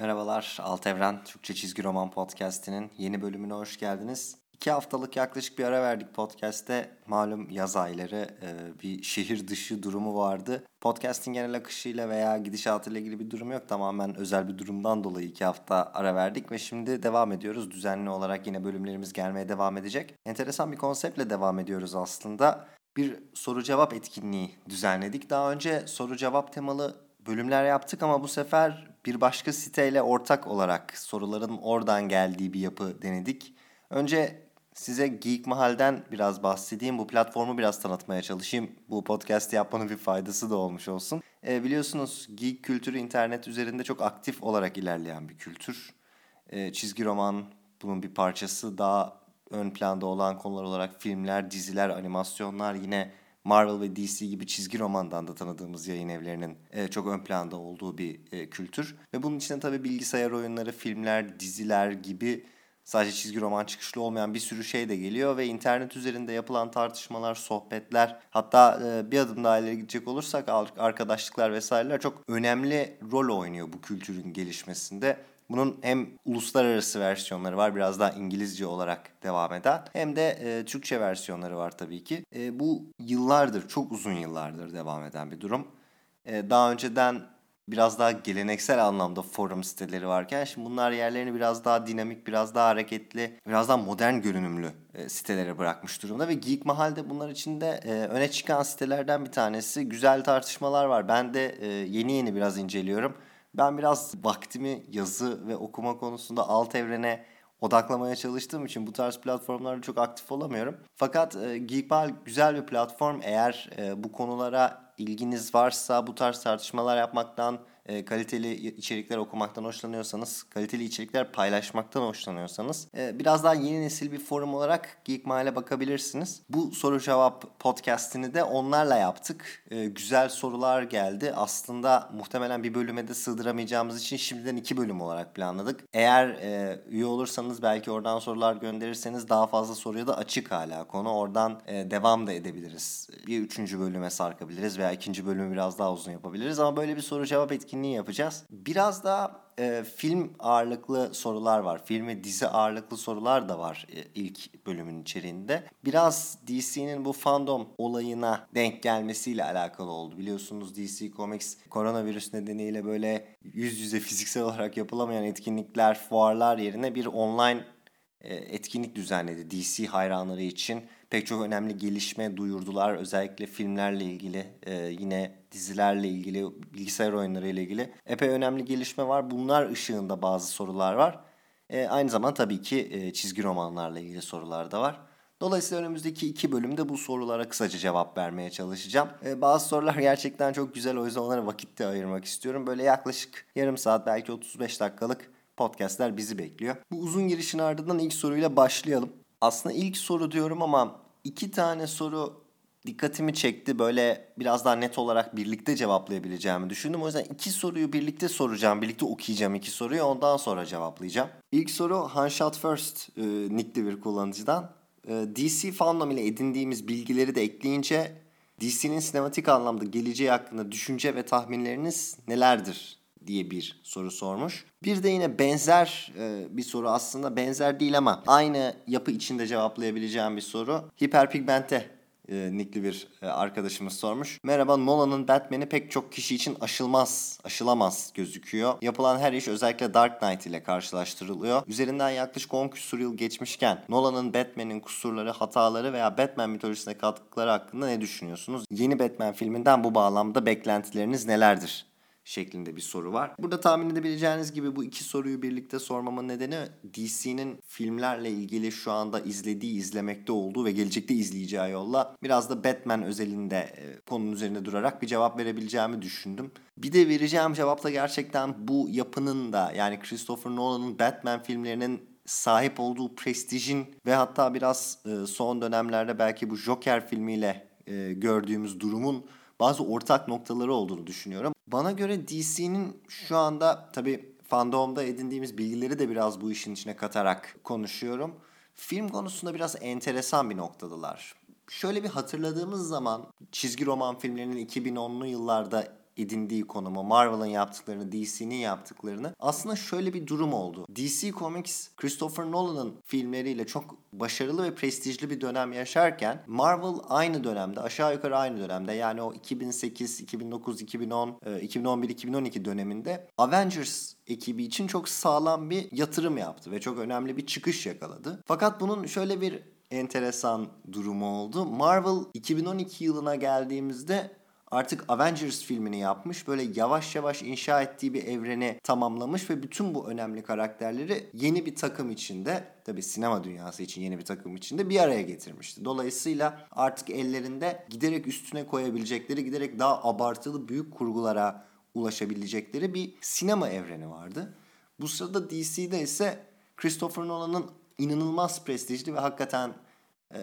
Merhabalar, Alt Evren Türkçe Çizgi Roman Podcast'inin yeni bölümüne hoş geldiniz. İki haftalık yaklaşık bir ara verdik podcast'te. Malum yaz ayları e, bir şehir dışı durumu vardı. Podcast'in genel akışıyla veya gidişatıyla ilgili bir durum yok. Tamamen özel bir durumdan dolayı iki hafta ara verdik ve şimdi devam ediyoruz. Düzenli olarak yine bölümlerimiz gelmeye devam edecek. Enteresan bir konseptle devam ediyoruz aslında. Bir soru cevap etkinliği düzenledik. Daha önce soru cevap temalı bölümler yaptık ama bu sefer bir başka siteyle ortak olarak soruların oradan geldiği bir yapı denedik. Önce size Geek Mahal'den biraz bahsedeyim. Bu platformu biraz tanıtmaya çalışayım. Bu podcast yapmanın bir faydası da olmuş olsun. E, biliyorsunuz geek kültürü internet üzerinde çok aktif olarak ilerleyen bir kültür. E, çizgi roman bunun bir parçası. Daha ön planda olan konular olarak filmler, diziler, animasyonlar yine Marvel ve DC gibi çizgi romandan da tanıdığımız yayın evlerinin e, çok ön planda olduğu bir e, kültür. Ve bunun içinde tabii bilgisayar oyunları, filmler, diziler gibi sadece çizgi roman çıkışlı olmayan bir sürü şey de geliyor ve internet üzerinde yapılan tartışmalar, sohbetler hatta e, bir adım daha ileri gidecek olursak arkadaşlıklar vesaireler çok önemli rol oynuyor bu kültürün gelişmesinde. Bunun hem uluslararası versiyonları var biraz daha İngilizce olarak devam eden hem de e, Türkçe versiyonları var tabii ki. E, bu yıllardır çok uzun yıllardır devam eden bir durum. E, daha önceden biraz daha geleneksel anlamda forum siteleri varken şimdi bunlar yerlerini biraz daha dinamik, biraz daha hareketli, biraz daha modern görünümlü e, sitelere bırakmış durumda ve Geek Mahal de bunlar içinde öne çıkan sitelerden bir tanesi. Güzel tartışmalar var. Ben de e, yeni yeni biraz inceliyorum. Ben biraz vaktimi yazı ve okuma konusunda alt evrene odaklamaya çalıştığım için bu tarz platformlarda çok aktif olamıyorum. Fakat e, Geekbal güzel bir platform. Eğer e, bu konulara ilginiz varsa bu tarz tartışmalar yapmaktan e, kaliteli içerikler okumaktan hoşlanıyorsanız, kaliteli içerikler paylaşmaktan hoşlanıyorsanız e, biraz daha yeni nesil bir forum olarak Geekmile'e bakabilirsiniz. Bu soru cevap podcastini de onlarla yaptık. E, güzel sorular geldi. Aslında muhtemelen bir bölüme de sığdıramayacağımız için şimdiden iki bölüm olarak planladık. Eğer e, üye olursanız belki oradan sorular gönderirseniz daha fazla soruya da açık hala konu. Oradan e, devam da edebiliriz. Bir üçüncü bölüme sarkabiliriz veya ikinci bölümü biraz daha uzun yapabiliriz. Ama böyle bir soru cevap etkinliği etkinliği yapacağız. Biraz daha e, film ağırlıklı sorular var. Film ve dizi ağırlıklı sorular da var e, ilk bölümün içeriğinde. Biraz DC'nin bu fandom olayına denk gelmesiyle alakalı oldu. Biliyorsunuz DC Comics koronavirüs nedeniyle böyle yüz yüze fiziksel olarak yapılamayan etkinlikler, fuarlar yerine bir online e, etkinlik düzenledi DC hayranları için. Pek çok önemli gelişme duyurdular. Özellikle filmlerle ilgili, e, yine dizilerle ilgili, bilgisayar oyunları ile ilgili epey önemli gelişme var. Bunlar ışığında bazı sorular var. E, aynı zamanda tabii ki çizgi romanlarla ilgili sorular da var. Dolayısıyla önümüzdeki iki bölümde bu sorulara kısaca cevap vermeye çalışacağım. Ee, bazı sorular gerçekten çok güzel o yüzden onlara vakit de ayırmak istiyorum. Böyle yaklaşık yarım saat belki 35 dakikalık podcastler bizi bekliyor. Bu uzun girişin ardından ilk soruyla başlayalım. Aslında ilk soru diyorum ama iki tane soru dikkatimi çekti. Böyle biraz daha net olarak birlikte cevaplayabileceğimi düşündüm. O yüzden iki soruyu birlikte soracağım. Birlikte okuyacağım iki soruyu. Ondan sonra cevaplayacağım. İlk soru Handshot First e, nickli bir kullanıcıdan. E, DC fandom ile edindiğimiz bilgileri de ekleyince DC'nin sinematik anlamda geleceği hakkında düşünce ve tahminleriniz nelerdir diye bir soru sormuş. Bir de yine benzer e, bir soru aslında benzer değil ama aynı yapı içinde cevaplayabileceğim bir soru. Hiperpigmente e, nickli bir e, arkadaşımız sormuş. Merhaba Nolan'ın Batman'i pek çok kişi için aşılmaz, aşılamaz gözüküyor. Yapılan her iş özellikle Dark Knight ile karşılaştırılıyor. Üzerinden yaklaşık 10 küsur yıl geçmişken Nolan'ın Batman'in kusurları, hataları veya Batman mitolojisine katkıları hakkında ne düşünüyorsunuz? Yeni Batman filminden bu bağlamda beklentileriniz nelerdir? Şeklinde bir soru var. Burada tahmin edebileceğiniz gibi bu iki soruyu birlikte sormamın nedeni DC'nin filmlerle ilgili şu anda izlediği, izlemekte olduğu ve gelecekte izleyeceği yolla biraz da Batman özelinde e, konunun üzerinde durarak bir cevap verebileceğimi düşündüm. Bir de vereceğim cevapla gerçekten bu yapının da yani Christopher Nolan'ın Batman filmlerinin sahip olduğu prestijin ve hatta biraz e, son dönemlerde belki bu Joker filmiyle e, gördüğümüz durumun bazı ortak noktaları olduğunu düşünüyorum. Bana göre DC'nin şu anda tabii fandomda edindiğimiz bilgileri de biraz bu işin içine katarak konuşuyorum. Film konusunda biraz enteresan bir noktadalar. Şöyle bir hatırladığımız zaman çizgi roman filmlerinin 2010'lu yıllarda edindiği konumu, Marvel'ın yaptıklarını, DC'nin yaptıklarını aslında şöyle bir durum oldu. DC Comics Christopher Nolan'ın filmleriyle çok başarılı ve prestijli bir dönem yaşarken Marvel aynı dönemde aşağı yukarı aynı dönemde yani o 2008, 2009, 2010, 2011, 2012 döneminde Avengers ekibi için çok sağlam bir yatırım yaptı ve çok önemli bir çıkış yakaladı. Fakat bunun şöyle bir enteresan durumu oldu. Marvel 2012 yılına geldiğimizde artık Avengers filmini yapmış. Böyle yavaş yavaş inşa ettiği bir evreni tamamlamış ve bütün bu önemli karakterleri yeni bir takım içinde, tabii sinema dünyası için yeni bir takım içinde bir araya getirmişti. Dolayısıyla artık ellerinde giderek üstüne koyabilecekleri, giderek daha abartılı büyük kurgulara ulaşabilecekleri bir sinema evreni vardı. Bu sırada DC'de ise Christopher Nolan'ın inanılmaz prestijli ve hakikaten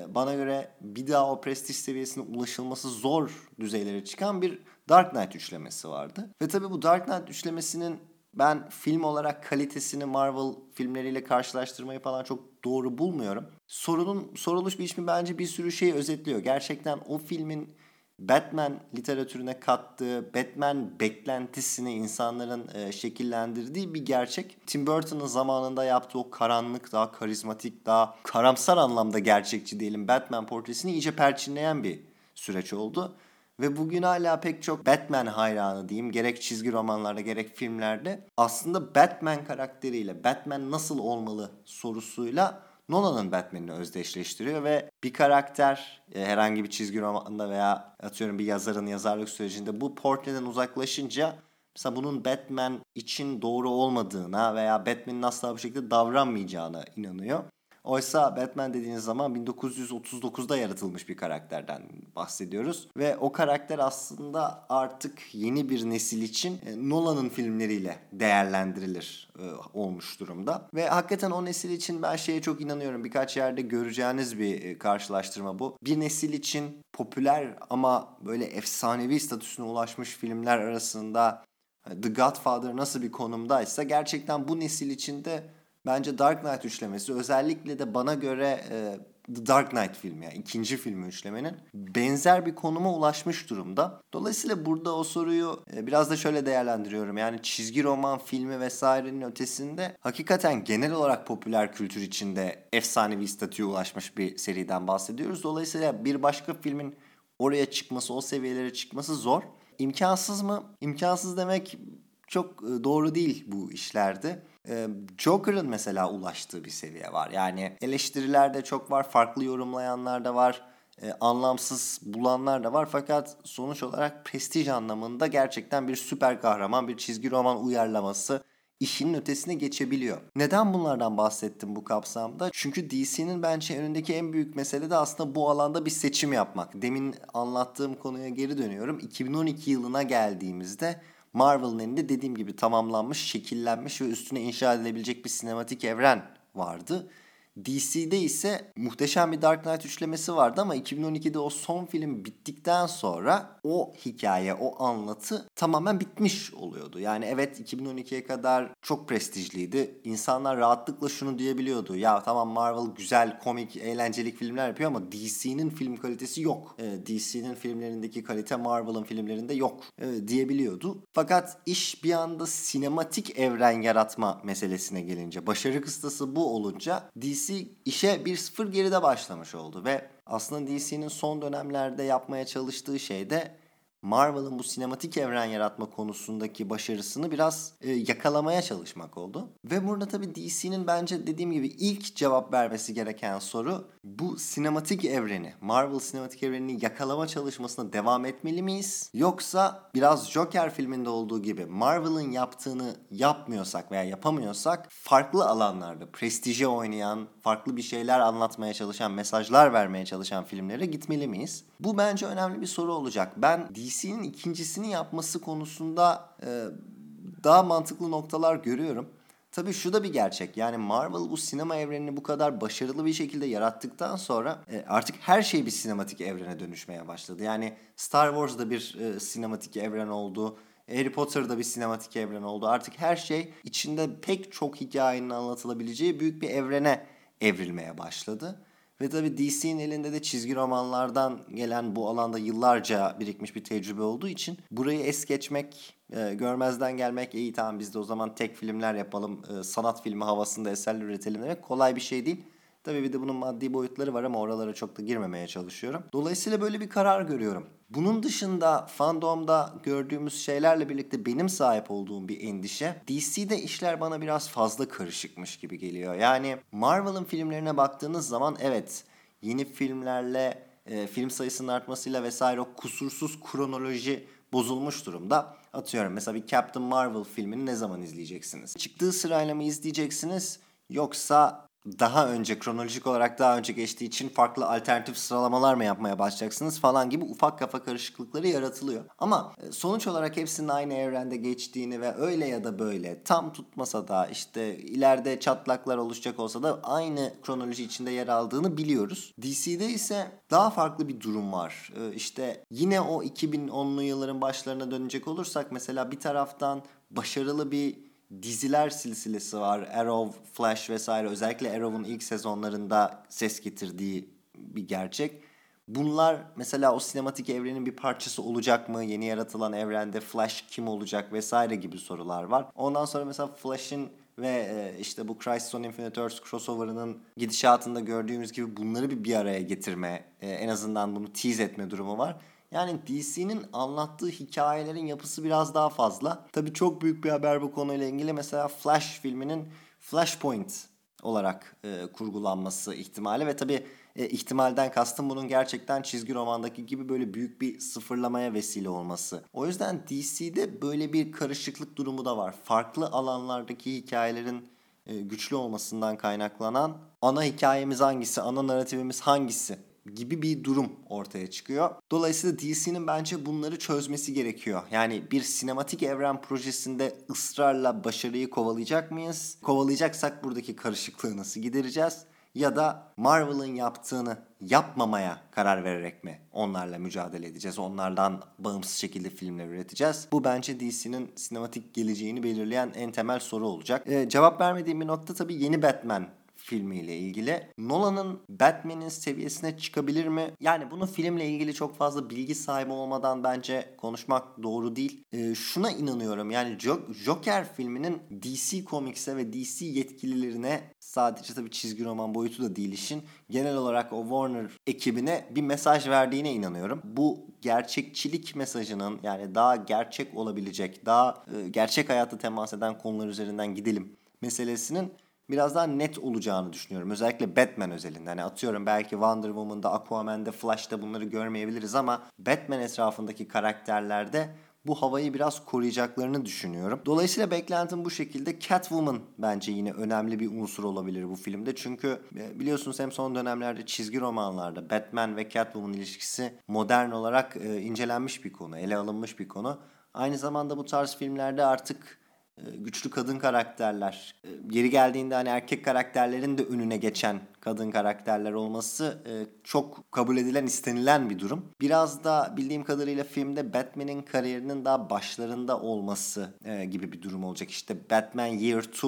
bana göre bir daha o prestij seviyesine ulaşılması zor düzeylere çıkan bir Dark Knight üçlemesi vardı. Ve tabii bu Dark Knight üçlemesinin ben film olarak kalitesini Marvel filmleriyle karşılaştırmayı falan çok doğru bulmuyorum. Sorunun soruluş biçimi bence bir sürü şeyi özetliyor. Gerçekten o filmin Batman literatürüne kattığı, Batman beklentisini insanların e, şekillendirdiği bir gerçek. Tim Burton'ın zamanında yaptığı o karanlık, daha karizmatik, daha karamsar anlamda gerçekçi diyelim Batman portresini iyice perçinleyen bir süreç oldu. Ve bugün hala pek çok Batman hayranı diyeyim gerek çizgi romanlarda gerek filmlerde aslında Batman karakteriyle Batman nasıl olmalı sorusuyla Nolan'ın Batman'ini özdeşleştiriyor ve bir karakter e, herhangi bir çizgi romanda veya atıyorum bir yazarın yazarlık sürecinde bu portreden uzaklaşınca mesela bunun Batman için doğru olmadığına veya Batman'in asla bu şekilde davranmayacağına inanıyor. Oysa Batman dediğiniz zaman 1939'da yaratılmış bir karakterden bahsediyoruz. Ve o karakter aslında artık yeni bir nesil için e, Nolan'ın filmleriyle değerlendirilir e, olmuş durumda. Ve hakikaten o nesil için ben şeye çok inanıyorum. Birkaç yerde göreceğiniz bir e, karşılaştırma bu. Bir nesil için popüler ama böyle efsanevi statüsüne ulaşmış filmler arasında The Godfather nasıl bir konumdaysa gerçekten bu nesil içinde bence Dark Knight üçlemesi özellikle de bana göre e, The Dark Knight filmi yani ikinci filmi üçlemenin benzer bir konuma ulaşmış durumda. Dolayısıyla burada o soruyu e, biraz da şöyle değerlendiriyorum. Yani çizgi roman filmi vesairenin ötesinde hakikaten genel olarak popüler kültür içinde efsanevi statüye ulaşmış bir seriden bahsediyoruz. Dolayısıyla bir başka filmin oraya çıkması, o seviyelere çıkması zor. İmkansız mı? İmkansız demek çok e, doğru değil bu işlerde. Joker'ın mesela ulaştığı bir seviye var. Yani eleştirilerde çok var, farklı yorumlayanlar da var, anlamsız bulanlar da var. Fakat sonuç olarak prestij anlamında gerçekten bir süper kahraman, bir çizgi roman uyarlaması işinin ötesine geçebiliyor. Neden bunlardan bahsettim bu kapsamda? Çünkü DC'nin bence önündeki en büyük mesele de aslında bu alanda bir seçim yapmak. Demin anlattığım konuya geri dönüyorum. 2012 yılına geldiğimizde Marvel'ın elinde dediğim gibi tamamlanmış, şekillenmiş ve üstüne inşa edilebilecek bir sinematik evren vardı. DC'de ise muhteşem bir Dark Knight üçlemesi vardı ama 2012'de o son film bittikten sonra o hikaye, o anlatı tamamen bitmiş oluyordu. Yani evet 2012'ye kadar çok prestijliydi. İnsanlar rahatlıkla şunu diyebiliyordu. Ya tamam Marvel güzel, komik, eğlenceli filmler yapıyor ama DC'nin film kalitesi yok. Ee, DC'nin filmlerindeki kalite Marvel'ın filmlerinde yok ee, diyebiliyordu. Fakat iş bir anda sinematik evren yaratma meselesine gelince, başarı kıstası bu olunca DC DC işe 1-0 geride başlamış oldu ve aslında DC'nin son dönemlerde yapmaya çalıştığı şey de Marvel'ın bu sinematik evren yaratma konusundaki başarısını biraz e, yakalamaya çalışmak oldu. Ve burada tabii DC'nin bence dediğim gibi ilk cevap vermesi gereken soru bu sinematik evreni, Marvel sinematik evrenini yakalama çalışmasına devam etmeli miyiz? Yoksa biraz Joker filminde olduğu gibi Marvel'ın yaptığını yapmıyorsak veya yapamıyorsak farklı alanlarda prestije oynayan, farklı bir şeyler anlatmaya çalışan, mesajlar vermeye çalışan filmlere gitmeli miyiz? Bu bence önemli bir soru olacak. Ben DC'nin ikincisini yapması konusunda e, daha mantıklı noktalar görüyorum. Tabii şu da bir gerçek. Yani Marvel bu sinema evrenini bu kadar başarılı bir şekilde yarattıktan sonra e, artık her şey bir sinematik evrene dönüşmeye başladı. Yani Star Wars'da bir e, sinematik evren oldu. Harry Potter'da bir sinematik evren oldu. Artık her şey içinde pek çok hikayenin anlatılabileceği büyük bir evrene evrilmeye başladı. Ve tabii DC'nin elinde de çizgi romanlardan gelen bu alanda yıllarca birikmiş bir tecrübe olduğu için burayı es geçmek, e, görmezden gelmek iyi tamam biz de o zaman tek filmler yapalım, e, sanat filmi havasında eserler üretelim demek kolay bir şey değil. Tabii bir de bunun maddi boyutları var ama oralara çok da girmemeye çalışıyorum. Dolayısıyla böyle bir karar görüyorum. Bunun dışında fandomda gördüğümüz şeylerle birlikte benim sahip olduğum bir endişe DC'de işler bana biraz fazla karışıkmış gibi geliyor. Yani Marvel'ın filmlerine baktığınız zaman evet yeni filmlerle e, film sayısının artmasıyla vesaire o kusursuz kronoloji bozulmuş durumda. Atıyorum mesela bir Captain Marvel filmini ne zaman izleyeceksiniz? Çıktığı sırayla mı izleyeceksiniz yoksa daha önce kronolojik olarak daha önce geçtiği için farklı alternatif sıralamalar mı yapmaya başlayacaksınız falan gibi ufak kafa karışıklıkları yaratılıyor. Ama e, sonuç olarak hepsinin aynı evrende geçtiğini ve öyle ya da böyle tam tutmasa da işte ileride çatlaklar oluşacak olsa da aynı kronoloji içinde yer aldığını biliyoruz. DC'de ise daha farklı bir durum var. E, işte yine o 2010'lu yılların başlarına dönecek olursak mesela bir taraftan başarılı bir diziler silsilesi var. Arrow, Flash vesaire özellikle Arrow'un ilk sezonlarında ses getirdiği bir gerçek. Bunlar mesela o sinematik evrenin bir parçası olacak mı? Yeni yaratılan evrende Flash kim olacak vesaire gibi sorular var. Ondan sonra mesela Flash'ın ve e, işte bu Crisis on Infinite Earths crossover'ının gidişatında gördüğümüz gibi bunları bir bir araya getirme, e, en azından bunu tease etme durumu var. Yani DC'nin anlattığı hikayelerin yapısı biraz daha fazla. Tabii çok büyük bir haber bu konuyla ilgili. Mesela Flash filminin Flashpoint olarak e, kurgulanması ihtimali ve tabii e, ihtimalden kastım bunun gerçekten çizgi romandaki gibi böyle büyük bir sıfırlamaya vesile olması. O yüzden DC'de böyle bir karışıklık durumu da var. Farklı alanlardaki hikayelerin e, güçlü olmasından kaynaklanan ana hikayemiz hangisi, ana narratifimiz hangisi gibi bir durum ortaya çıkıyor. Dolayısıyla DC'nin bence bunları çözmesi gerekiyor. Yani bir sinematik evren projesinde ısrarla başarıyı kovalayacak mıyız? Kovalayacaksak buradaki karışıklığı nasıl gidereceğiz? Ya da Marvel'ın yaptığını yapmamaya karar vererek mi onlarla mücadele edeceğiz? Onlardan bağımsız şekilde filmler üreteceğiz. Bu bence DC'nin sinematik geleceğini belirleyen en temel soru olacak. Ee, cevap vermediğim bir nokta tabii yeni Batman filmiyle ilgili. Nolan'ın Batman'in seviyesine çıkabilir mi? Yani bunu filmle ilgili çok fazla bilgi sahibi olmadan bence konuşmak doğru değil. Ee, şuna inanıyorum yani Joker filminin DC Comics'e ve DC yetkililerine sadece tabii çizgi roman boyutu da değil işin. Genel olarak o Warner ekibine bir mesaj verdiğine inanıyorum. Bu gerçekçilik mesajının yani daha gerçek olabilecek, daha e, gerçek hayata temas eden konular üzerinden gidelim meselesinin biraz daha net olacağını düşünüyorum. Özellikle Batman özelinde. Hani atıyorum belki Wonder Woman'da, Aquaman'da, Flash'ta bunları görmeyebiliriz ama Batman etrafındaki karakterlerde bu havayı biraz koruyacaklarını düşünüyorum. Dolayısıyla beklentim bu şekilde. Catwoman bence yine önemli bir unsur olabilir bu filmde. Çünkü e, biliyorsunuz hem son dönemlerde çizgi romanlarda Batman ve Catwoman ilişkisi modern olarak e, incelenmiş bir konu, ele alınmış bir konu. Aynı zamanda bu tarz filmlerde artık güçlü kadın karakterler. E, yeri geldiğinde hani erkek karakterlerin de önüne geçen kadın karakterler olması e, çok kabul edilen, istenilen bir durum. Biraz da bildiğim kadarıyla filmde Batman'in kariyerinin daha başlarında olması gibi bir durum olacak. İşte Batman Year 2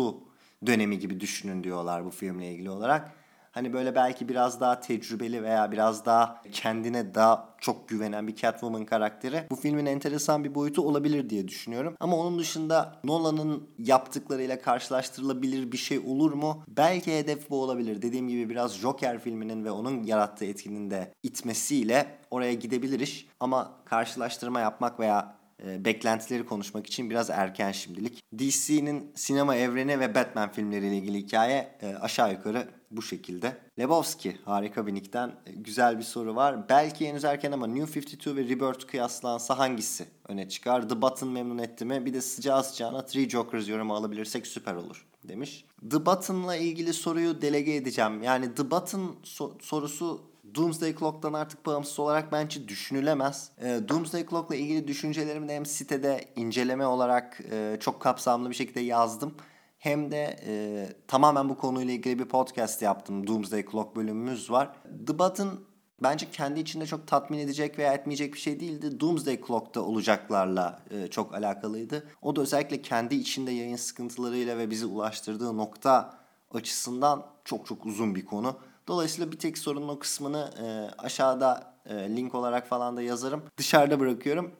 dönemi gibi düşünün diyorlar bu filmle ilgili olarak hani böyle belki biraz daha tecrübeli veya biraz daha kendine daha çok güvenen bir Catwoman karakteri bu filmin enteresan bir boyutu olabilir diye düşünüyorum. Ama onun dışında Nolan'ın yaptıklarıyla karşılaştırılabilir bir şey olur mu? Belki hedef bu olabilir. Dediğim gibi biraz Joker filminin ve onun yarattığı etkinin de itmesiyle oraya gidebiliriz. Ama karşılaştırma yapmak veya e, beklentileri konuşmak için biraz erken şimdilik. DC'nin sinema evreni ve Batman filmleriyle ilgili hikaye e, aşağı yukarı bu şekilde. Lebowski harika bir nickten e, güzel bir soru var. Belki henüz erken ama New 52 ve Rebirth kıyaslansa hangisi öne çıkar? The Button memnun etti mi? Bir de sıcağı sıcağına Three Jokers yorumu alabilirsek süper olur demiş. The Button'la ilgili soruyu delege edeceğim. Yani The Button so- sorusu Doomsday Clock'tan artık bağımsız olarak bence düşünülemez. E, Doomsday Clock'la ilgili düşüncelerimi de hem sitede inceleme olarak e, çok kapsamlı bir şekilde yazdım. Hem de e, tamamen bu konuyla ilgili bir podcast yaptım. Doomsday Clock bölümümüz var. The Button bence kendi içinde çok tatmin edecek veya etmeyecek bir şey değildi. Doomsday Clock'ta olacaklarla e, çok alakalıydı. O da özellikle kendi içinde yayın sıkıntılarıyla ve bizi ulaştırdığı nokta açısından çok çok uzun bir konu. Dolayısıyla bir tek sorunun o kısmını e, aşağıda e, link olarak falan da yazarım. Dışarıda bırakıyorum.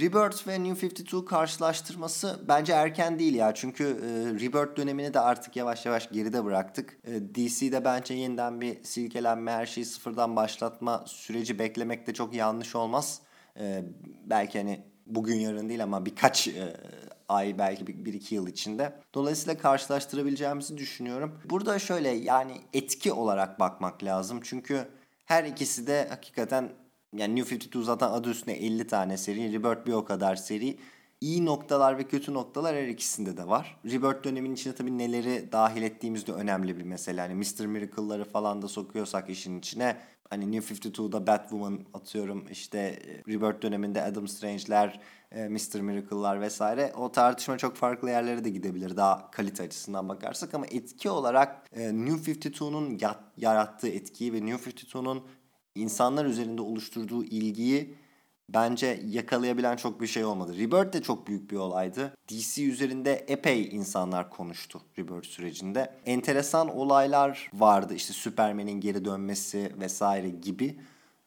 Rebirth ve New 52 karşılaştırması bence erken değil ya. Çünkü e, Rebirth dönemini de artık yavaş yavaş geride bıraktık. E, DC'de bence yeniden bir silkelenme, her şeyi sıfırdan başlatma süreci beklemek de çok yanlış olmaz. E, belki hani bugün yarın değil ama birkaç e, ay belki bir, bir iki yıl içinde. Dolayısıyla karşılaştırabileceğimizi düşünüyorum. Burada şöyle yani etki olarak bakmak lazım. Çünkü her ikisi de hakikaten yani New 52 zaten adı üstünde 50 tane seri. Rebirth bir o kadar seri. İyi noktalar ve kötü noktalar her ikisinde de var. Rebirth döneminin içine tabii neleri dahil ettiğimiz de önemli bir mesele. Hani Mr. Miracle'ları falan da sokuyorsak işin içine. Hani New 52'da Batwoman atıyorum işte e, Rebirth döneminde Adam Strange'ler, e, Mr. Miracle'lar vesaire. O tartışma çok farklı yerlere de gidebilir daha kalite açısından bakarsak ama etki olarak e, New 52'nun yarattığı etkiyi ve New 52'nun insanlar üzerinde oluşturduğu ilgiyi bence yakalayabilen çok bir şey olmadı. Rebirth de çok büyük bir olaydı. DC üzerinde epey insanlar konuştu Rebirth sürecinde. Enteresan olaylar vardı işte Superman'in geri dönmesi vesaire gibi.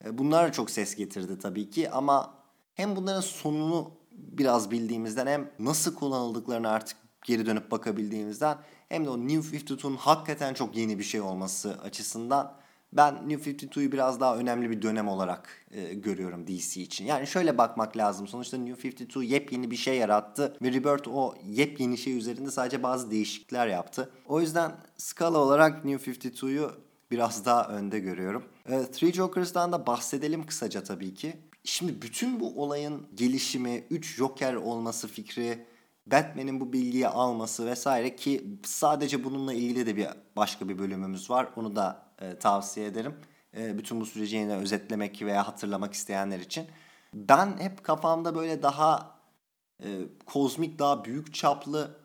E, bunlar çok ses getirdi tabii ki ama hem bunların sonunu biraz bildiğimizden hem nasıl kullanıldıklarını artık geri dönüp bakabildiğimizden hem de o New 52'nun hakikaten çok yeni bir şey olması açısından ben New 52'yu biraz daha önemli bir dönem olarak e, görüyorum DC için. Yani şöyle bakmak lazım. Sonuçta New 52 yepyeni bir şey yarattı ve Rebirth o yepyeni şey üzerinde sadece bazı değişiklikler yaptı. O yüzden skala olarak New 52'yu biraz daha önde görüyorum. E, Three Jokers'dan da bahsedelim kısaca tabii ki. Şimdi bütün bu olayın gelişimi, 3 Joker olması fikri, Batman'in bu bilgiyi alması vesaire ki sadece bununla ilgili de bir başka bir bölümümüz var. Onu da e, tavsiye ederim. E, bütün bu süreci yine özetlemek veya hatırlamak isteyenler için. Ben hep kafamda böyle daha e, kozmik, daha büyük çaplı,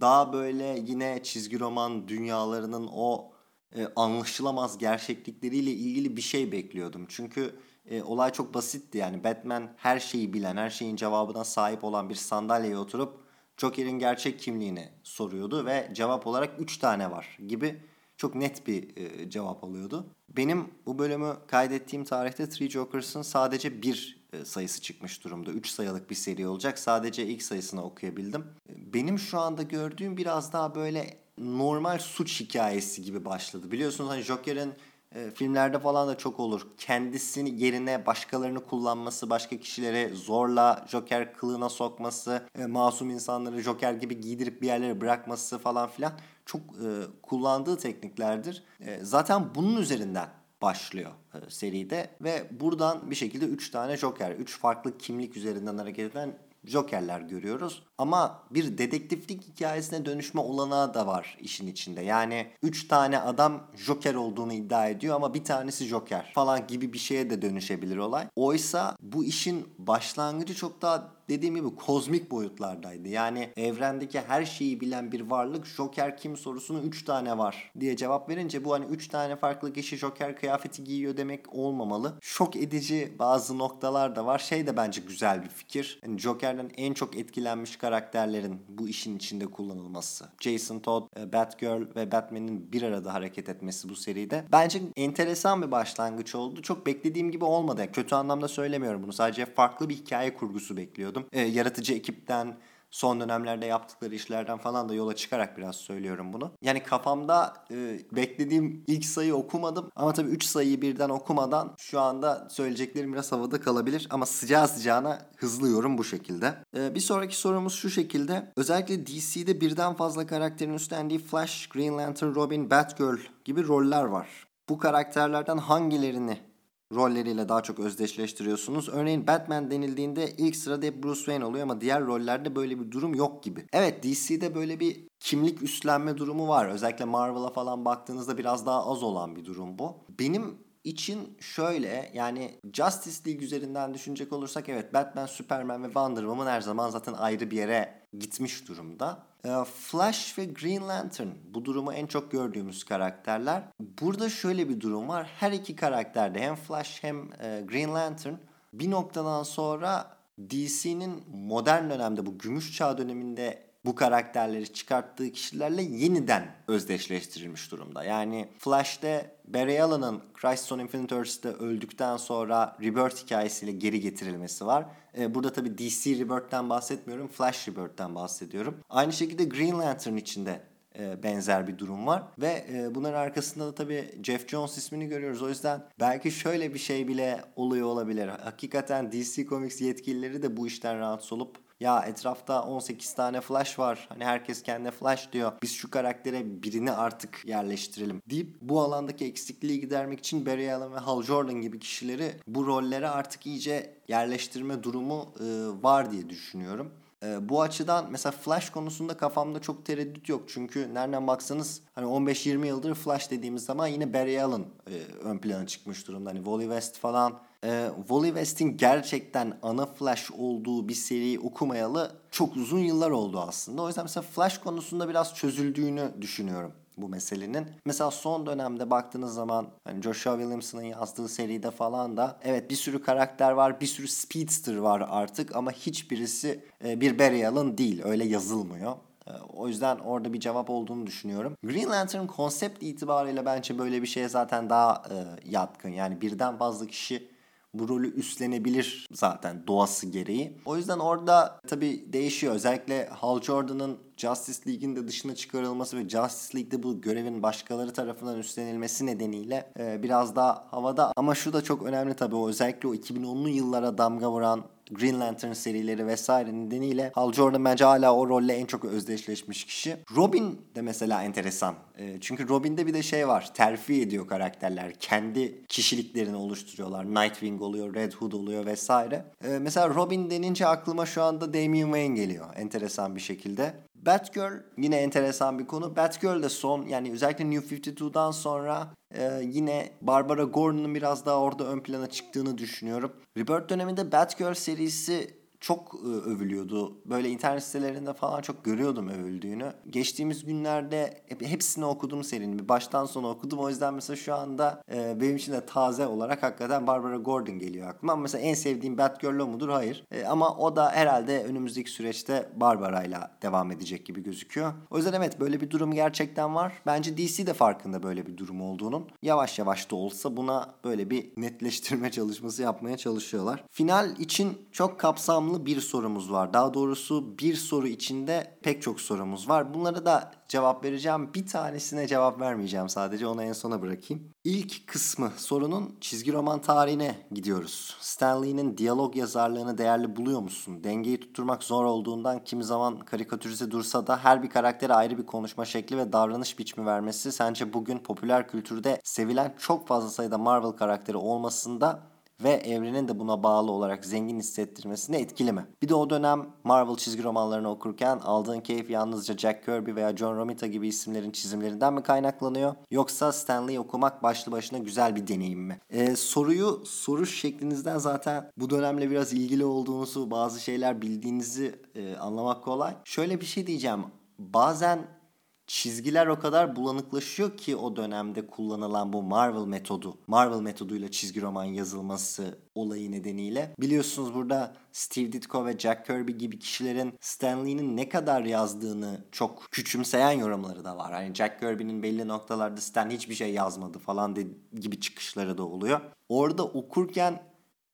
daha böyle yine çizgi roman dünyalarının o e, anlaşılamaz gerçeklikleriyle ilgili bir şey bekliyordum. Çünkü e, olay çok basitti yani Batman her şeyi bilen, her şeyin cevabına sahip olan bir sandalyeye oturup Joker'in gerçek kimliğini soruyordu ve cevap olarak 3 tane var gibi çok net bir e, cevap alıyordu. Benim bu bölümü kaydettiğim tarihte Three Jokers'ın sadece bir e, sayısı çıkmış durumda. 3 sayılık bir seri olacak. Sadece ilk sayısını okuyabildim. Benim şu anda gördüğüm biraz daha böyle normal suç hikayesi gibi başladı. Biliyorsunuz hani Joker'in e, filmlerde falan da çok olur. Kendisini yerine başkalarını kullanması, başka kişilere zorla Joker kılığına sokması, e, masum insanları Joker gibi giydirip bir yerlere bırakması falan filan çok e, kullandığı tekniklerdir. E, zaten bunun üzerinden başlıyor e, seride ve buradan bir şekilde 3 tane Joker, 3 farklı kimlik üzerinden hareket eden Joker'ler görüyoruz. Ama bir dedektiflik hikayesine dönüşme olanağı da var işin içinde. Yani 3 tane adam Joker olduğunu iddia ediyor ama bir tanesi Joker falan gibi bir şeye de dönüşebilir olay. Oysa bu işin başlangıcı çok daha dediğim gibi kozmik boyutlardaydı. Yani evrendeki her şeyi bilen bir varlık Joker kim sorusunu 3 tane var diye cevap verince bu hani 3 tane farklı kişi Joker kıyafeti giyiyor demek olmamalı. Şok edici bazı noktalar da var. Şey de bence güzel bir fikir. Yani Joker'den en çok etkilenmiş karakterlerin bu işin içinde kullanılması. Jason Todd, e, Batgirl ve Batman'in bir arada hareket etmesi bu seride. Bence enteresan bir başlangıç oldu. Çok beklediğim gibi olmadı. kötü anlamda söylemiyorum bunu. Sadece farklı bir hikaye kurgusu bekliyordum. E, yaratıcı ekipten, son dönemlerde yaptıkları işlerden falan da yola çıkarak biraz söylüyorum bunu. Yani kafamda e, beklediğim ilk sayı okumadım ama tabii 3 sayıyı birden okumadan şu anda söyleyeceklerim biraz havada kalabilir ama sıcağı sıcağına hızlıyorum bu şekilde. E, bir sonraki sorumuz şu şekilde. Özellikle DC'de birden fazla karakterin üstlendiği Flash, Green Lantern, Robin, Batgirl gibi roller var. Bu karakterlerden hangilerini rolleriyle daha çok özdeşleştiriyorsunuz. Örneğin Batman denildiğinde ilk sırada hep Bruce Wayne oluyor ama diğer rollerde böyle bir durum yok gibi. Evet DC'de böyle bir kimlik üstlenme durumu var. Özellikle Marvel'a falan baktığınızda biraz daha az olan bir durum bu. Benim için şöyle yani Justice League üzerinden düşünecek olursak evet Batman, Superman ve Wonder Woman her zaman zaten ayrı bir yere gitmiş durumda. Ee, Flash ve Green Lantern bu durumu en çok gördüğümüz karakterler. Burada şöyle bir durum var. Her iki karakterde hem Flash hem e, Green Lantern bir noktadan sonra DC'nin modern dönemde bu gümüş çağ döneminde bu karakterleri çıkarttığı kişilerle yeniden özdeşleştirilmiş durumda. Yani Flash'te Barry Allen'ın Crisis on Infinite Earths'te öldükten sonra Rebirth hikayesiyle geri getirilmesi var. Ee, burada tabii DC Rebirth'ten bahsetmiyorum, Flash Rebirth'ten bahsediyorum. Aynı şekilde Green Lantern içinde e, benzer bir durum var. Ve e, bunların arkasında da tabii Jeff Jones ismini görüyoruz. O yüzden belki şöyle bir şey bile oluyor olabilir. Hakikaten DC Comics yetkilileri de bu işten rahatsız olup ya etrafta 18 tane Flash var. Hani herkes kendine Flash diyor. Biz şu karaktere birini artık yerleştirelim deyip bu alandaki eksikliği gidermek için Barry Allen ve Hal Jordan gibi kişileri bu rollere artık iyice yerleştirme durumu e, var diye düşünüyorum. E, bu açıdan mesela Flash konusunda kafamda çok tereddüt yok. Çünkü nereden baksanız hani 15-20 yıldır Flash dediğimiz zaman yine Barry Allen e, ön plana çıkmış durumda. Hani Wally West falan e, Wally West'in gerçekten ana Flash olduğu bir seriyi okumayalı çok uzun yıllar oldu aslında. O yüzden mesela Flash konusunda biraz çözüldüğünü düşünüyorum bu meselenin. Mesela son dönemde baktığınız zaman hani Joshua Williamson'ın yazdığı seride falan da evet bir sürü karakter var, bir sürü speedster var artık ama hiçbirisi e, bir Barry Allen değil. Öyle yazılmıyor. E, o yüzden orada bir cevap olduğunu düşünüyorum. Green Lantern konsept itibariyle bence böyle bir şeye zaten daha e, yatkın. Yani birden fazla kişi bu rolü üstlenebilir zaten doğası gereği. O yüzden orada tabii değişiyor. Özellikle Hal Jordan'ın Justice League'in de dışına çıkarılması ve Justice League'de bu görevin başkaları tarafından üstlenilmesi nedeniyle e, biraz daha havada. Ama şu da çok önemli tabii o özellikle o 2010'lu yıllara damga vuran Green Lantern serileri vesaire nedeniyle Hal Jordan bence hala o rolle en çok özdeşleşmiş kişi. Robin de mesela enteresan. E, çünkü Robin'de bir de şey var. Terfi ediyor karakterler. Kendi kişiliklerini oluşturuyorlar. Nightwing oluyor, Red Hood oluyor vesaire. E, mesela Robin denince aklıma şu anda Damian Wayne geliyor. Enteresan bir şekilde. Batgirl yine enteresan bir konu. Batgirl de son yani özellikle New 52'dan sonra e, yine Barbara Gordon'un biraz daha orada ön plana çıktığını düşünüyorum. Rebirth döneminde Batgirl serisi çok e, övülüyordu. Böyle internet sitelerinde falan çok görüyordum övüldüğünü. Geçtiğimiz günlerde hepsini okudum serinin. Baştan sona okudum. O yüzden mesela şu anda e, benim için de taze olarak hakikaten Barbara Gordon geliyor aklıma. Ama mesela en sevdiğim Batgirl o mudur? Hayır. E, ama o da herhalde önümüzdeki süreçte Barbara'yla devam edecek gibi gözüküyor. O yüzden evet böyle bir durum gerçekten var. Bence DC de farkında böyle bir durum olduğunun. Yavaş yavaş da olsa buna böyle bir netleştirme çalışması yapmaya çalışıyorlar. Final için çok kapsamlı kapsamlı bir sorumuz var. Daha doğrusu bir soru içinde pek çok sorumuz var. Bunlara da cevap vereceğim. Bir tanesine cevap vermeyeceğim sadece onu en sona bırakayım. İlk kısmı sorunun çizgi roman tarihine gidiyoruz. Stan Lee'nin diyalog yazarlığını değerli buluyor musun? Dengeyi tutturmak zor olduğundan kimi zaman karikatürize dursa da her bir karaktere ayrı bir konuşma şekli ve davranış biçimi vermesi sence bugün popüler kültürde sevilen çok fazla sayıda Marvel karakteri olmasında ve evrenin de buna bağlı olarak zengin hissettirmesine etkili mi? Bir de o dönem Marvel çizgi romanlarını okurken aldığın keyif yalnızca Jack Kirby veya John Romita gibi isimlerin çizimlerinden mi kaynaklanıyor? Yoksa Stanley okumak başlı başına güzel bir deneyim mi? Ee, soruyu soru şeklinizden zaten bu dönemle biraz ilgili olduğunuzu, bazı şeyler bildiğinizi e, anlamak kolay. Şöyle bir şey diyeceğim. Bazen çizgiler o kadar bulanıklaşıyor ki o dönemde kullanılan bu Marvel metodu, Marvel metoduyla çizgi roman yazılması olayı nedeniyle. Biliyorsunuz burada Steve Ditko ve Jack Kirby gibi kişilerin Stan Lee'nin ne kadar yazdığını çok küçümseyen yorumları da var. Hani Jack Kirby'nin belli noktalarda Stan hiçbir şey yazmadı falan de, gibi çıkışları da oluyor. Orada okurken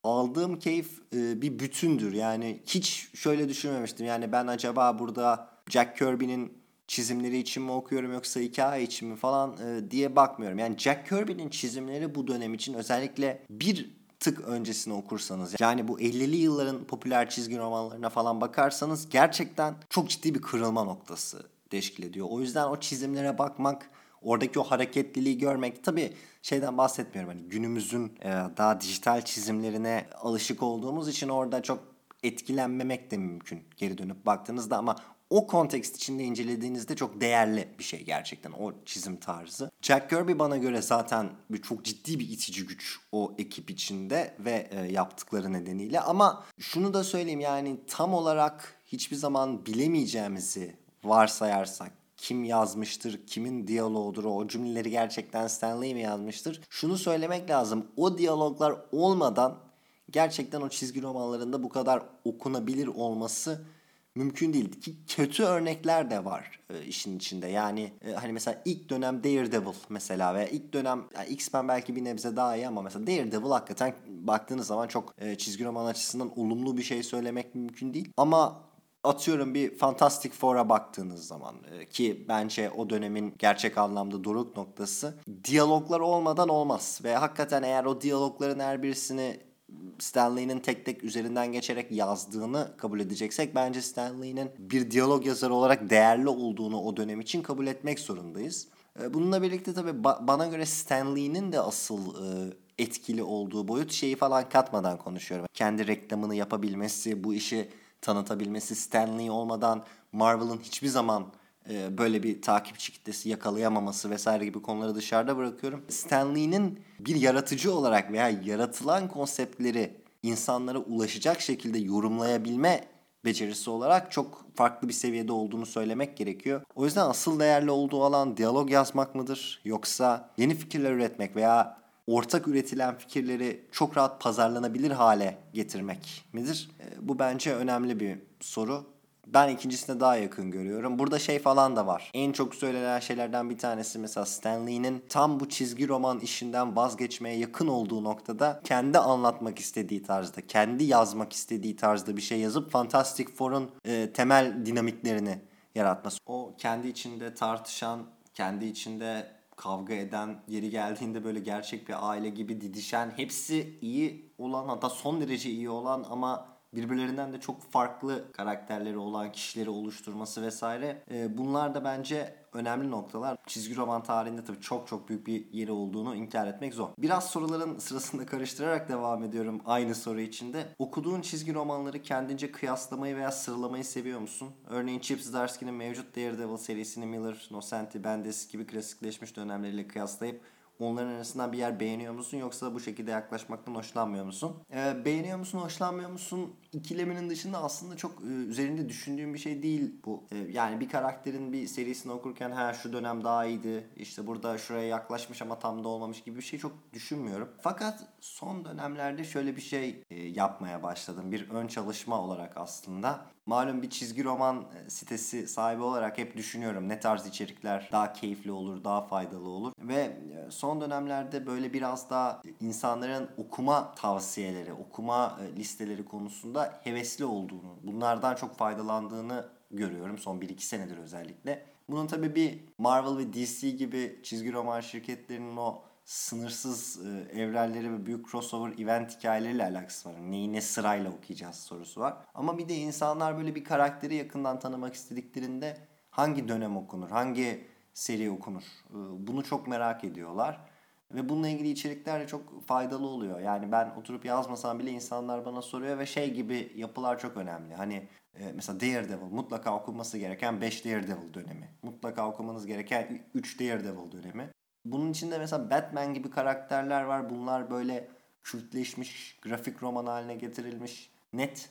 aldığım keyif e, bir bütündür. Yani hiç şöyle düşünmemiştim. Yani ben acaba burada Jack Kirby'nin çizimleri için mi okuyorum yoksa hikaye için mi falan e, diye bakmıyorum. Yani Jack Kirby'nin çizimleri bu dönem için özellikle bir tık öncesini okursanız yani bu 50'li yılların popüler çizgi romanlarına falan bakarsanız gerçekten çok ciddi bir kırılma noktası teşkil ediyor. O yüzden o çizimlere bakmak oradaki o hareketliliği görmek tabii şeyden bahsetmiyorum hani günümüzün e, daha dijital çizimlerine alışık olduğumuz için orada çok etkilenmemek de mümkün geri dönüp baktığınızda ama o kontekst içinde incelediğinizde çok değerli bir şey gerçekten o çizim tarzı. Jack Kirby bana göre zaten bir çok ciddi bir itici güç o ekip içinde ve e, yaptıkları nedeniyle ama şunu da söyleyeyim yani tam olarak hiçbir zaman bilemeyeceğimizi varsayarsak kim yazmıştır, kimin diyaloğudur, o cümleleri gerçekten Stanley mi yazmıştır? Şunu söylemek lazım. O diyaloglar olmadan gerçekten o çizgi romanlarında bu kadar okunabilir olması mümkün değil. Ki kötü örnekler de var e, işin içinde. Yani e, hani mesela ilk dönem Daredevil mesela veya ilk dönem yani X-Men belki bir nebze daha iyi ama mesela Daredevil hakikaten baktığınız zaman çok e, çizgi roman açısından olumlu bir şey söylemek mümkün değil. Ama atıyorum bir Fantastic Four'a baktığınız zaman e, ki bence o dönemin gerçek anlamda doruk noktası diyaloglar olmadan olmaz ve hakikaten eğer o diyalogların her birisini Stanley'nin tek tek üzerinden geçerek yazdığını kabul edeceksek bence Stanley'nin bir diyalog yazarı olarak değerli olduğunu o dönem için kabul etmek zorundayız. E, bununla birlikte tabii ba- bana göre Stanley'nin de asıl e, etkili olduğu boyut şeyi falan katmadan konuşuyorum. Kendi reklamını yapabilmesi, bu işi tanıtabilmesi, Stanley olmadan Marvel'ın hiçbir zaman e, böyle bir takipçi kitlesi yakalayamaması vesaire gibi konuları dışarıda bırakıyorum. Stanley'nin bir yaratıcı olarak veya yaratılan konseptleri insanlara ulaşacak şekilde yorumlayabilme becerisi olarak çok farklı bir seviyede olduğunu söylemek gerekiyor. O yüzden asıl değerli olduğu alan diyalog yazmak mıdır yoksa yeni fikirler üretmek veya ortak üretilen fikirleri çok rahat pazarlanabilir hale getirmek midir? E, bu bence önemli bir soru. Ben ikincisine daha yakın görüyorum. Burada şey falan da var. En çok söylenen şeylerden bir tanesi mesela Stanley'nin tam bu çizgi roman işinden vazgeçmeye yakın olduğu noktada kendi anlatmak istediği tarzda, kendi yazmak istediği tarzda bir şey yazıp Fantastic Four'un e, temel dinamiklerini yaratması. O kendi içinde tartışan, kendi içinde kavga eden, yeri geldiğinde böyle gerçek bir aile gibi didişen, hepsi iyi olan hatta son derece iyi olan ama birbirlerinden de çok farklı karakterleri olan kişileri oluşturması vesaire. E, bunlar da bence önemli noktalar. Çizgi roman tarihinde tabii çok çok büyük bir yeri olduğunu inkar etmek zor. Biraz soruların sırasında karıştırarak devam ediyorum aynı soru içinde. Okuduğun çizgi romanları kendince kıyaslamayı veya sıralamayı seviyor musun? Örneğin Chip Zdarsky'nin mevcut Daredevil serisini Miller, Nocenti, Bendis gibi klasikleşmiş dönemleriyle kıyaslayıp Onların arasından bir yer beğeniyor musun yoksa bu şekilde yaklaşmaktan hoşlanmıyor musun? Ee, beğeniyor musun, hoşlanmıyor musun? İkileminin dışında aslında çok e, üzerinde düşündüğüm bir şey değil bu. E, yani bir karakterin bir serisini okurken ha şu dönem daha iyiydi. İşte burada şuraya yaklaşmış ama tam da olmamış gibi bir şey çok düşünmüyorum. Fakat son dönemlerde şöyle bir şey e, yapmaya başladım. Bir ön çalışma olarak aslında malum bir çizgi roman e, sitesi sahibi olarak hep düşünüyorum ne tarz içerikler daha keyifli olur, daha faydalı olur. Ve e, son dönemlerde böyle biraz daha insanların okuma tavsiyeleri, okuma e, listeleri konusunda hevesli olduğunu, bunlardan çok faydalandığını görüyorum son 1-2 senedir özellikle. Bunun tabii bir Marvel ve DC gibi çizgi roman şirketlerinin o sınırsız e, evrelleri ve büyük crossover event hikayeleriyle alakası var. Neyi ne sırayla okuyacağız sorusu var. Ama bir de insanlar böyle bir karakteri yakından tanımak istediklerinde hangi dönem okunur, hangi seri okunur e, bunu çok merak ediyorlar. Ve bununla ilgili içerikler de çok faydalı oluyor. Yani ben oturup yazmasam bile insanlar bana soruyor ve şey gibi yapılar çok önemli. Hani e, mesela Daredevil mutlaka okunması gereken 5 Daredevil dönemi. Mutlaka okumanız gereken 3 Daredevil dönemi. Bunun içinde mesela Batman gibi karakterler var. Bunlar böyle kültleşmiş, grafik roman haline getirilmiş, net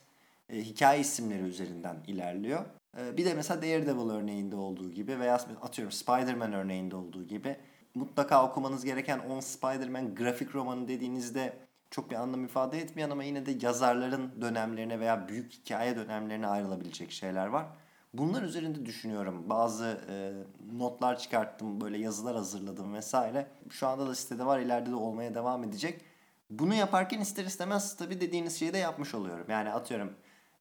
e, hikaye isimleri üzerinden ilerliyor. E, bir de mesela Daredevil örneğinde olduğu gibi veya atıyorum Spider-Man örneğinde olduğu gibi mutlaka okumanız gereken 10 Spider-Man grafik romanı dediğinizde çok bir anlam ifade etmeyen ama yine de yazarların dönemlerine veya büyük hikaye dönemlerine ayrılabilecek şeyler var. Bunlar üzerinde düşünüyorum. Bazı e, notlar çıkarttım, böyle yazılar hazırladım vesaire. Şu anda da sitede var, ileride de olmaya devam edecek. Bunu yaparken ister istemez tabii dediğiniz şeyi de yapmış oluyorum. Yani atıyorum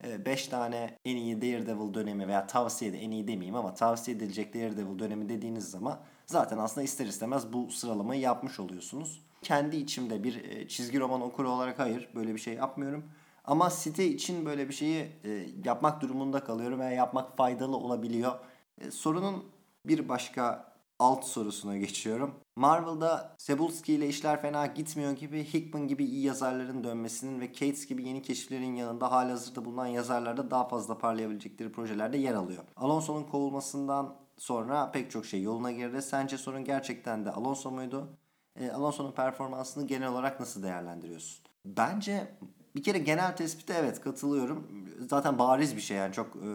5 e, tane en iyi Daredevil dönemi veya tavsiye en iyi demeyeyim ama tavsiye edilecek Daredevil dönemi dediğiniz zaman zaten aslında ister istemez bu sıralamayı yapmış oluyorsunuz. Kendi içimde bir e, çizgi roman okuru olarak hayır böyle bir şey yapmıyorum. Ama site için böyle bir şeyi e, yapmak durumunda kalıyorum veya yapmak faydalı olabiliyor. E, sorunun bir başka alt sorusuna geçiyorum. Marvel'da Sebulski ile işler fena gitmiyor gibi Hickman gibi iyi yazarların dönmesinin ve Cates gibi yeni keşiflerin yanında halihazırda bulunan yazarlarda daha fazla parlayabilecekleri projelerde yer alıyor. Alonso'nun kovulmasından sonra pek çok şey yoluna girdi. Sence sorun gerçekten de Alonso muydu? E, Alonso'nun performansını genel olarak nasıl değerlendiriyorsun? Bence bir kere genel tespite evet katılıyorum. Zaten bariz bir şey yani çok e,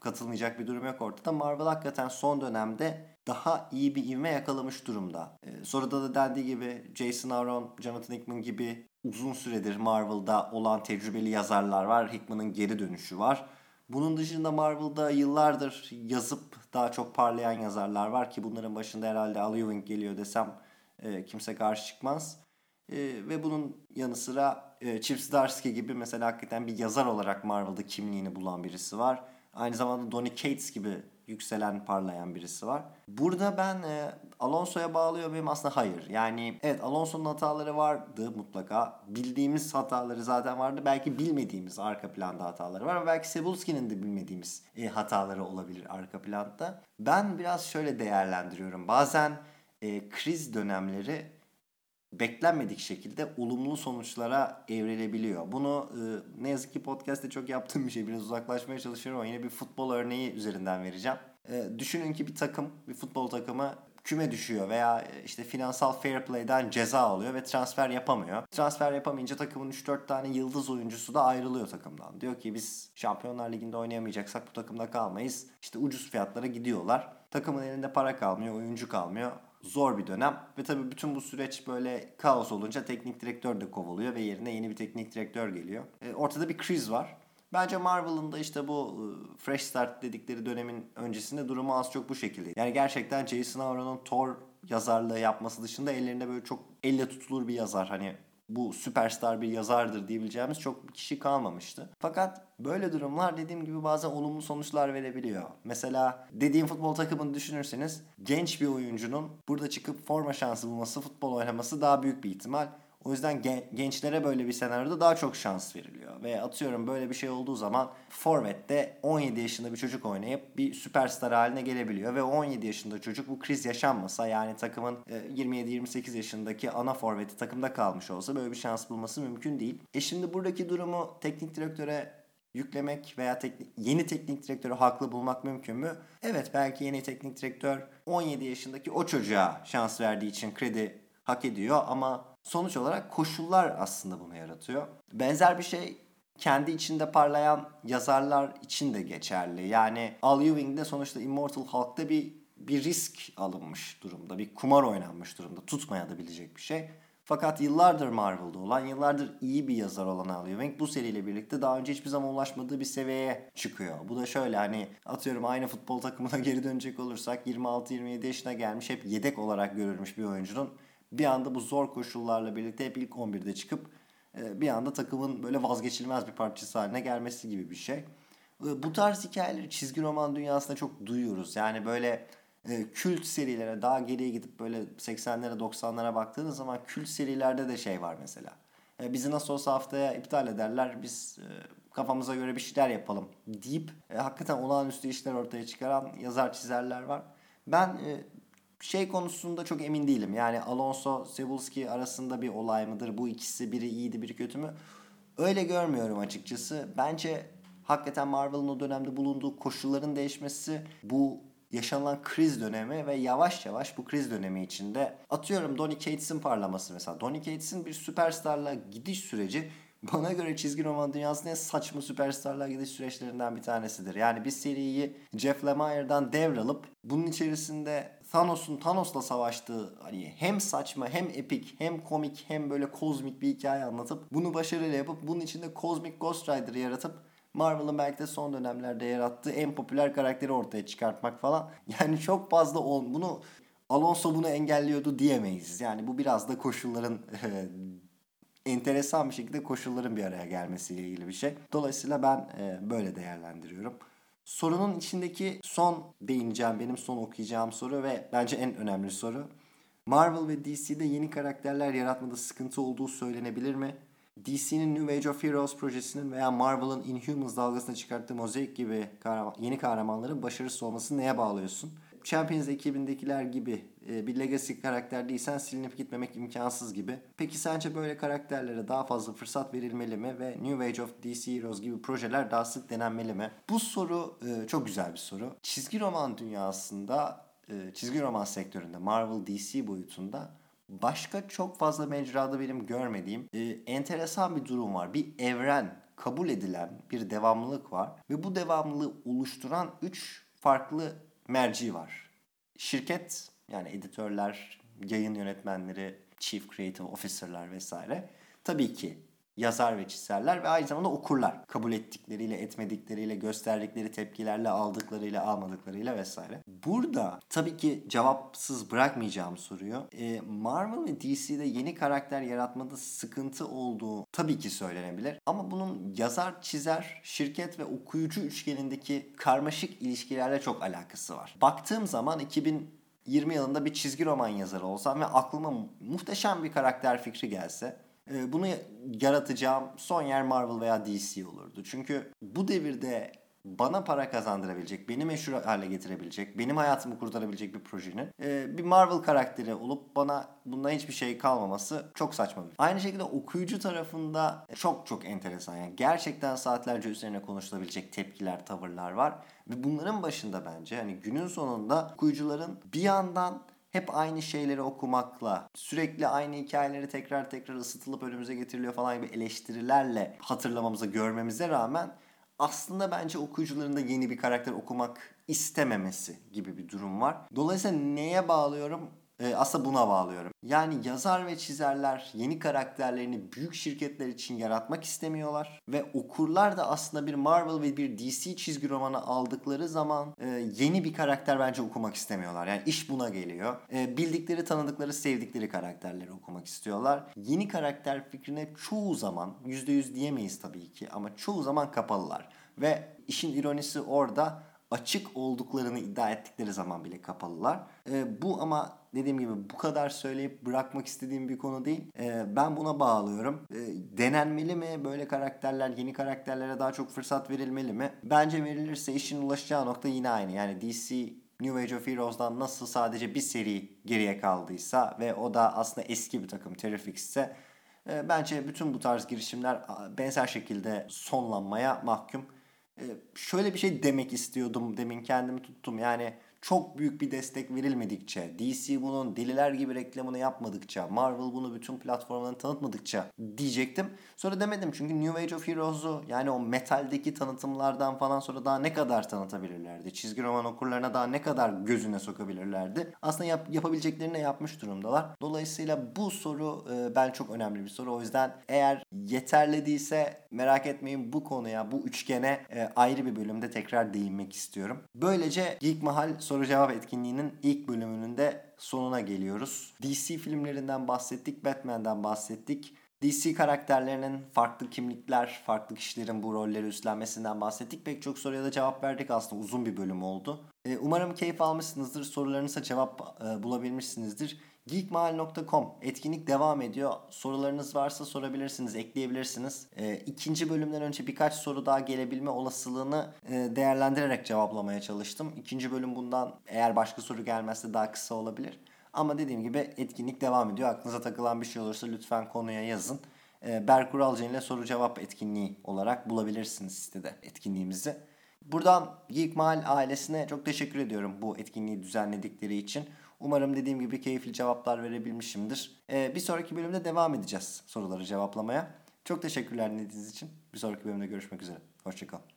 katılmayacak bir durum yok ortada. Marvel hakikaten son dönemde daha iyi bir ivme yakalamış durumda. E, soruda da dendiği gibi Jason Aaron, Jonathan Hickman gibi uzun süredir Marvel'da olan tecrübeli yazarlar var. Hickman'ın geri dönüşü var. Bunun dışında Marvel'da yıllardır yazıp daha çok parlayan yazarlar var ki bunların başında herhalde Al Ewing geliyor desem e, kimse karşı çıkmaz. E, ve bunun yanı sıra e, Chip Zdarsky gibi mesela hakikaten bir yazar olarak Marvel'da kimliğini bulan birisi var. Aynı zamanda Donny Cates gibi yükselen, parlayan birisi var. Burada ben e, Alonso'ya bağlıyor muyum? Aslında hayır. Yani evet Alonso'nun hataları vardı mutlaka. Bildiğimiz hataları zaten vardı. Belki bilmediğimiz arka planda hataları var. Ama belki Sebulski'nin de bilmediğimiz e, hataları olabilir arka planda. Ben biraz şöyle değerlendiriyorum. Bazen e, kriz dönemleri beklenmedik şekilde olumlu sonuçlara evrilebiliyor. Bunu e, ne yazık ki podcast'te çok yaptığım bir şey. Biraz uzaklaşmaya çalışıyorum ama yine bir futbol örneği üzerinden vereceğim. E, düşünün ki bir takım, bir futbol takımı küme düşüyor veya e, işte finansal fair play'den ceza alıyor ve transfer yapamıyor. Transfer yapamayınca takımın 3-4 tane yıldız oyuncusu da ayrılıyor takımdan. Diyor ki biz Şampiyonlar Ligi'nde oynayamayacaksak bu takımda kalmayız. İşte ucuz fiyatlara gidiyorlar. Takımın elinde para kalmıyor, oyuncu kalmıyor zor bir dönem. Ve tabii bütün bu süreç böyle kaos olunca teknik direktör de kovuluyor ve yerine yeni bir teknik direktör geliyor. E, ortada bir kriz var. Bence Marvel'ın da işte bu e, fresh start dedikleri dönemin öncesinde durumu az çok bu şekilde. Yani gerçekten Jason Aaron'un Thor yazarlığı yapması dışında ellerinde böyle çok elle tutulur bir yazar. Hani bu süperstar bir yazardır diyebileceğimiz çok kişi kalmamıştı. Fakat böyle durumlar dediğim gibi bazen olumlu sonuçlar verebiliyor. Mesela dediğim futbol takımını düşünürseniz genç bir oyuncunun burada çıkıp forma şansı bulması, futbol oynaması daha büyük bir ihtimal. O yüzden gen- gençlere böyle bir senaryoda daha çok şans veriliyor. Ve atıyorum böyle bir şey olduğu zaman Forvet'te 17 yaşında bir çocuk oynayıp bir süperstar haline gelebiliyor. Ve 17 yaşında çocuk bu kriz yaşanmasa yani takımın 27-28 e, yaşındaki ana Forvet'i takımda kalmış olsa böyle bir şans bulması mümkün değil. E şimdi buradaki durumu teknik direktöre yüklemek veya teknik, yeni teknik direktörü haklı bulmak mümkün mü? Evet belki yeni teknik direktör 17 yaşındaki o çocuğa şans verdiği için kredi hak ediyor ama sonuç olarak koşullar aslında bunu yaratıyor. Benzer bir şey kendi içinde parlayan yazarlar için de geçerli. Yani Al Ewing'de sonuçta Immortal Hulk'ta bir bir risk alınmış durumda. Bir kumar oynanmış durumda. Tutmayabilecek bir şey. Fakat yıllardır Marvel'da olan, yıllardır iyi bir yazar olan Al Ewing bu seriyle birlikte daha önce hiçbir zaman ulaşmadığı bir seviyeye çıkıyor. Bu da şöyle hani atıyorum aynı futbol takımına geri dönecek olursak 26-27 yaşına gelmiş hep yedek olarak görülmüş bir oyuncunun bir anda bu zor koşullarla birlikte hep ilk 11'de çıkıp e, bir anda takımın böyle vazgeçilmez bir parçası haline gelmesi gibi bir şey. E, bu tarz hikayeleri çizgi roman dünyasında çok duyuyoruz. Yani böyle e, kült serilere daha geriye gidip böyle 80'lere 90'lara baktığınız zaman kült serilerde de şey var mesela. bizi nasıl olsa haftaya iptal ederler biz kafamıza göre bir şeyler yapalım deyip hakikaten olağanüstü işler ortaya çıkaran yazar çizerler var. Ben şey konusunda çok emin değilim. Yani Alonso, Cebulski arasında bir olay mıdır? Bu ikisi biri iyiydi, biri kötü mü? Öyle görmüyorum açıkçası. Bence hakikaten Marvel'ın o dönemde bulunduğu koşulların değişmesi bu yaşanılan kriz dönemi ve yavaş yavaş bu kriz dönemi içinde atıyorum Donny Cates'in parlaması mesela. Donny Cates'in bir süperstarla gidiş süreci bana göre çizgi roman dünyasının en saçma süperstarlar gidiş süreçlerinden bir tanesidir. Yani bir seriyi Jeff Lemire'dan devralıp bunun içerisinde Thanos'un Thanos'la savaştığı hani hem saçma hem epik hem komik hem böyle kozmik bir hikaye anlatıp bunu başarıyla yapıp bunun içinde Cosmic Ghost Rider yaratıp Marvel'ın belki de son dönemlerde yarattığı en popüler karakteri ortaya çıkartmak falan. Yani çok fazla ol bunu Alonso bunu engelliyordu diyemeyiz. Yani bu biraz da koşulların enteresan bir şekilde koşulların bir araya gelmesiyle ilgili bir şey. Dolayısıyla ben e, böyle değerlendiriyorum. Sorunun içindeki son değineceğim, benim son okuyacağım soru ve bence en önemli soru. Marvel ve DC'de yeni karakterler yaratmada sıkıntı olduğu söylenebilir mi? DC'nin New Age of Heroes projesinin veya Marvel'ın Inhumans dalgasına çıkarttığı Mosaic gibi yeni kahramanların başarısız olmasını neye bağlıyorsun? Champions ekibindekiler gibi e, bir legacy karakter değilsen silinip gitmemek imkansız gibi. Peki sence böyle karakterlere daha fazla fırsat verilmeli mi ve New Age of DC Heroes gibi projeler daha sık denenmeli mi? Bu soru e, çok güzel bir soru. Çizgi roman dünyasında, e, çizgi roman sektöründe, Marvel DC boyutunda başka çok fazla mecrada benim görmediğim enteresan bir durum var. Bir evren kabul edilen bir devamlılık var ve bu devamlılığı oluşturan 3 farklı merci var. Şirket yani editörler, yayın yönetmenleri, chief creative officer'lar vesaire tabii ki yazar ve çizerler ve aynı zamanda okurlar. Kabul ettikleriyle, etmedikleriyle, gösterdikleri tepkilerle, aldıklarıyla, almadıklarıyla vesaire. Burada tabii ki cevapsız bırakmayacağım soruyu. E, Marvel ve DC'de yeni karakter yaratmada sıkıntı olduğu tabii ki söylenebilir. Ama bunun yazar, çizer, şirket ve okuyucu üçgenindeki karmaşık ilişkilerle çok alakası var. Baktığım zaman 2000 20 yılında bir çizgi roman yazarı olsam ve aklıma muhteşem bir karakter fikri gelse bunu yaratacağım son yer Marvel veya DC olurdu. Çünkü bu devirde bana para kazandırabilecek, beni meşhur hale getirebilecek, benim hayatımı kurtarabilecek bir projenin e, bir Marvel karakteri olup bana bundan hiçbir şey kalmaması çok saçma. Aynı şekilde okuyucu tarafında çok çok enteresan. Yani gerçekten saatlerce üzerine konuşulabilecek tepkiler, tavırlar var. Ve bunların başında bence hani günün sonunda okuyucuların bir yandan hep aynı şeyleri okumakla, sürekli aynı hikayeleri tekrar tekrar ısıtılıp önümüze getiriliyor falan gibi eleştirilerle hatırlamamıza, görmemize rağmen aslında bence okuyucuların da yeni bir karakter okumak istememesi gibi bir durum var. Dolayısıyla neye bağlıyorum? Ee, aslında buna bağlıyorum. Yani yazar ve çizerler yeni karakterlerini büyük şirketler için yaratmak istemiyorlar. Ve okurlar da aslında bir Marvel ve bir DC çizgi romanı aldıkları zaman e, yeni bir karakter bence okumak istemiyorlar. Yani iş buna geliyor. E, bildikleri, tanıdıkları, sevdikleri karakterleri okumak istiyorlar. Yeni karakter fikrine çoğu zaman, %100 diyemeyiz tabii ki ama çoğu zaman kapalılar. Ve işin ironisi orada açık olduklarını iddia ettikleri zaman bile kapalılar. E, bu ama dediğim gibi bu kadar söyleyip bırakmak istediğim bir konu değil. E, ben buna bağlıyorum. E, denenmeli mi böyle karakterler, yeni karakterlere daha çok fırsat verilmeli mi? Bence verilirse işin ulaşacağı nokta yine aynı. Yani DC New Age of Heroes'dan nasıl sadece bir seri geriye kaldıysa ve o da aslında eski bir takım Terrifics'se e, bence bütün bu tarz girişimler benzer şekilde sonlanmaya mahkum. E, şöyle bir şey demek istiyordum demin kendimi tuttum. Yani çok büyük bir destek verilmedikçe, DC bunun deliler gibi reklamını yapmadıkça, Marvel bunu bütün platformlarını tanıtmadıkça diyecektim. Sonra demedim çünkü New Age of Heroes'u yani o metaldeki tanıtımlardan falan sonra daha ne kadar tanıtabilirlerdi? Çizgi roman okurlarına daha ne kadar gözüne sokabilirlerdi? Aslında yap, yapabileceklerini yapmış durumdalar. Dolayısıyla bu soru e, ben çok önemli bir soru. O yüzden eğer yeterli değilse merak etmeyin bu konuya, bu üçgene e, ayrı bir bölümde tekrar değinmek istiyorum. Böylece Geek Mahal soru cevap etkinliğinin ilk bölümünün de sonuna geliyoruz. DC filmlerinden bahsettik, Batman'den bahsettik. DC karakterlerinin farklı kimlikler, farklı kişilerin bu rolleri üstlenmesinden bahsettik. Pek çok soruya da cevap verdik aslında uzun bir bölüm oldu. Umarım keyif almışsınızdır. Sorularınıza cevap bulabilmişsinizdir. Geekmahal.com etkinlik devam ediyor. Sorularınız varsa sorabilirsiniz, ekleyebilirsiniz. E, ikinci bölümden önce birkaç soru daha gelebilme olasılığını e, değerlendirerek cevaplamaya çalıştım. İkinci bölüm bundan eğer başka soru gelmezse daha kısa olabilir. Ama dediğim gibi etkinlik devam ediyor. Aklınıza takılan bir şey olursa lütfen konuya yazın. E, Berkur Alcan ile soru cevap etkinliği olarak bulabilirsiniz sitede etkinliğimizi. Buradan Geek Mahal ailesine çok teşekkür ediyorum bu etkinliği düzenledikleri için. Umarım dediğim gibi keyifli cevaplar verebilmişimdir. Ee, bir sonraki bölümde devam edeceğiz soruları cevaplamaya. Çok teşekkürler dinlediğiniz için. Bir sonraki bölümde görüşmek üzere. Hoşçakalın.